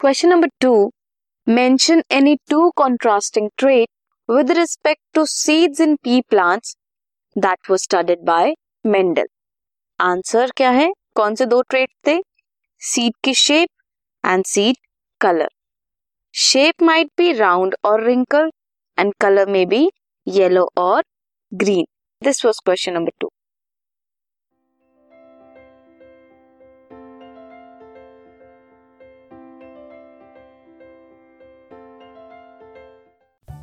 Question number two mention any two contrasting trait with respect to seeds in pea plants that was studied by Mendel answer क्या है? कौन से दो trait थे? Seed की shape and seed colour shape might be round और wrinkle and colour में भी येलो और green this was question number two